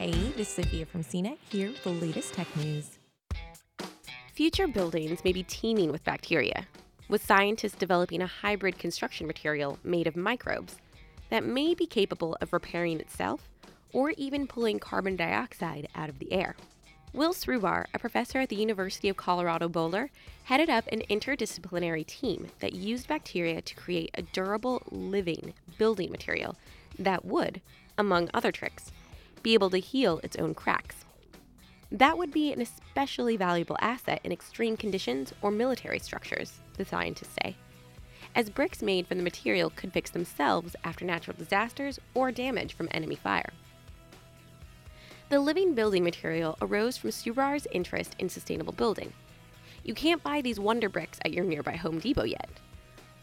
Hey, this is Sophia from CNET here with the latest tech news. Future buildings may be teeming with bacteria, with scientists developing a hybrid construction material made of microbes that may be capable of repairing itself or even pulling carbon dioxide out of the air. Will Srubar, a professor at the University of Colorado Boulder, headed up an interdisciplinary team that used bacteria to create a durable, living building material that would, among other tricks, be able to heal its own cracks. That would be an especially valuable asset in extreme conditions or military structures, the scientists say, as bricks made from the material could fix themselves after natural disasters or damage from enemy fire. The living building material arose from Srubar's interest in sustainable building. You can't buy these wonder bricks at your nearby Home Depot yet.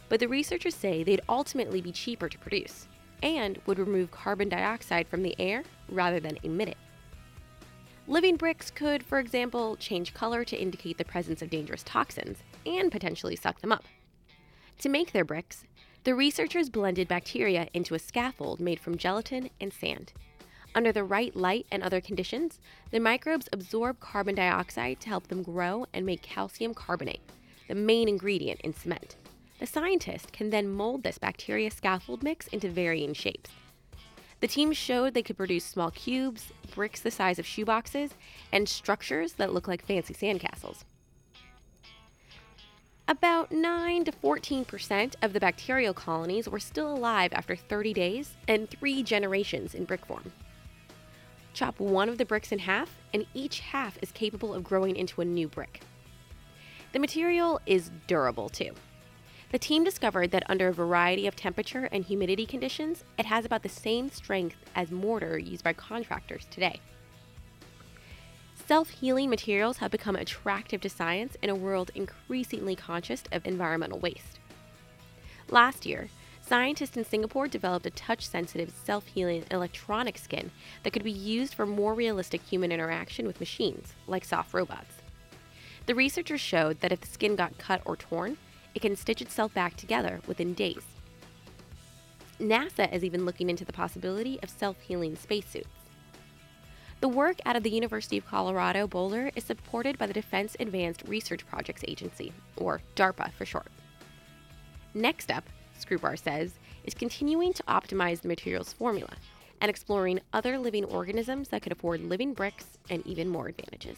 But the researchers say they'd ultimately be cheaper to produce and would remove carbon dioxide from the air rather than emit it. Living bricks could, for example, change color to indicate the presence of dangerous toxins and potentially suck them up. To make their bricks, the researchers blended bacteria into a scaffold made from gelatin and sand. Under the right light and other conditions, the microbes absorb carbon dioxide to help them grow and make calcium carbonate, the main ingredient in cement. The scientist can then mold this bacteria scaffold mix into varying shapes. The team showed they could produce small cubes, bricks the size of shoeboxes, and structures that look like fancy sandcastles. About 9 to 14% of the bacterial colonies were still alive after 30 days and three generations in brick form. Chop one of the bricks in half, and each half is capable of growing into a new brick. The material is durable too. The team discovered that under a variety of temperature and humidity conditions, it has about the same strength as mortar used by contractors today. Self healing materials have become attractive to science in a world increasingly conscious of environmental waste. Last year, scientists in Singapore developed a touch sensitive, self healing electronic skin that could be used for more realistic human interaction with machines, like soft robots. The researchers showed that if the skin got cut or torn, it can stitch itself back together within days. NASA is even looking into the possibility of self healing spacesuits. The work out of the University of Colorado Boulder is supported by the Defense Advanced Research Projects Agency, or DARPA for short. Next up, Srubar says, is continuing to optimize the material's formula and exploring other living organisms that could afford living bricks and even more advantages.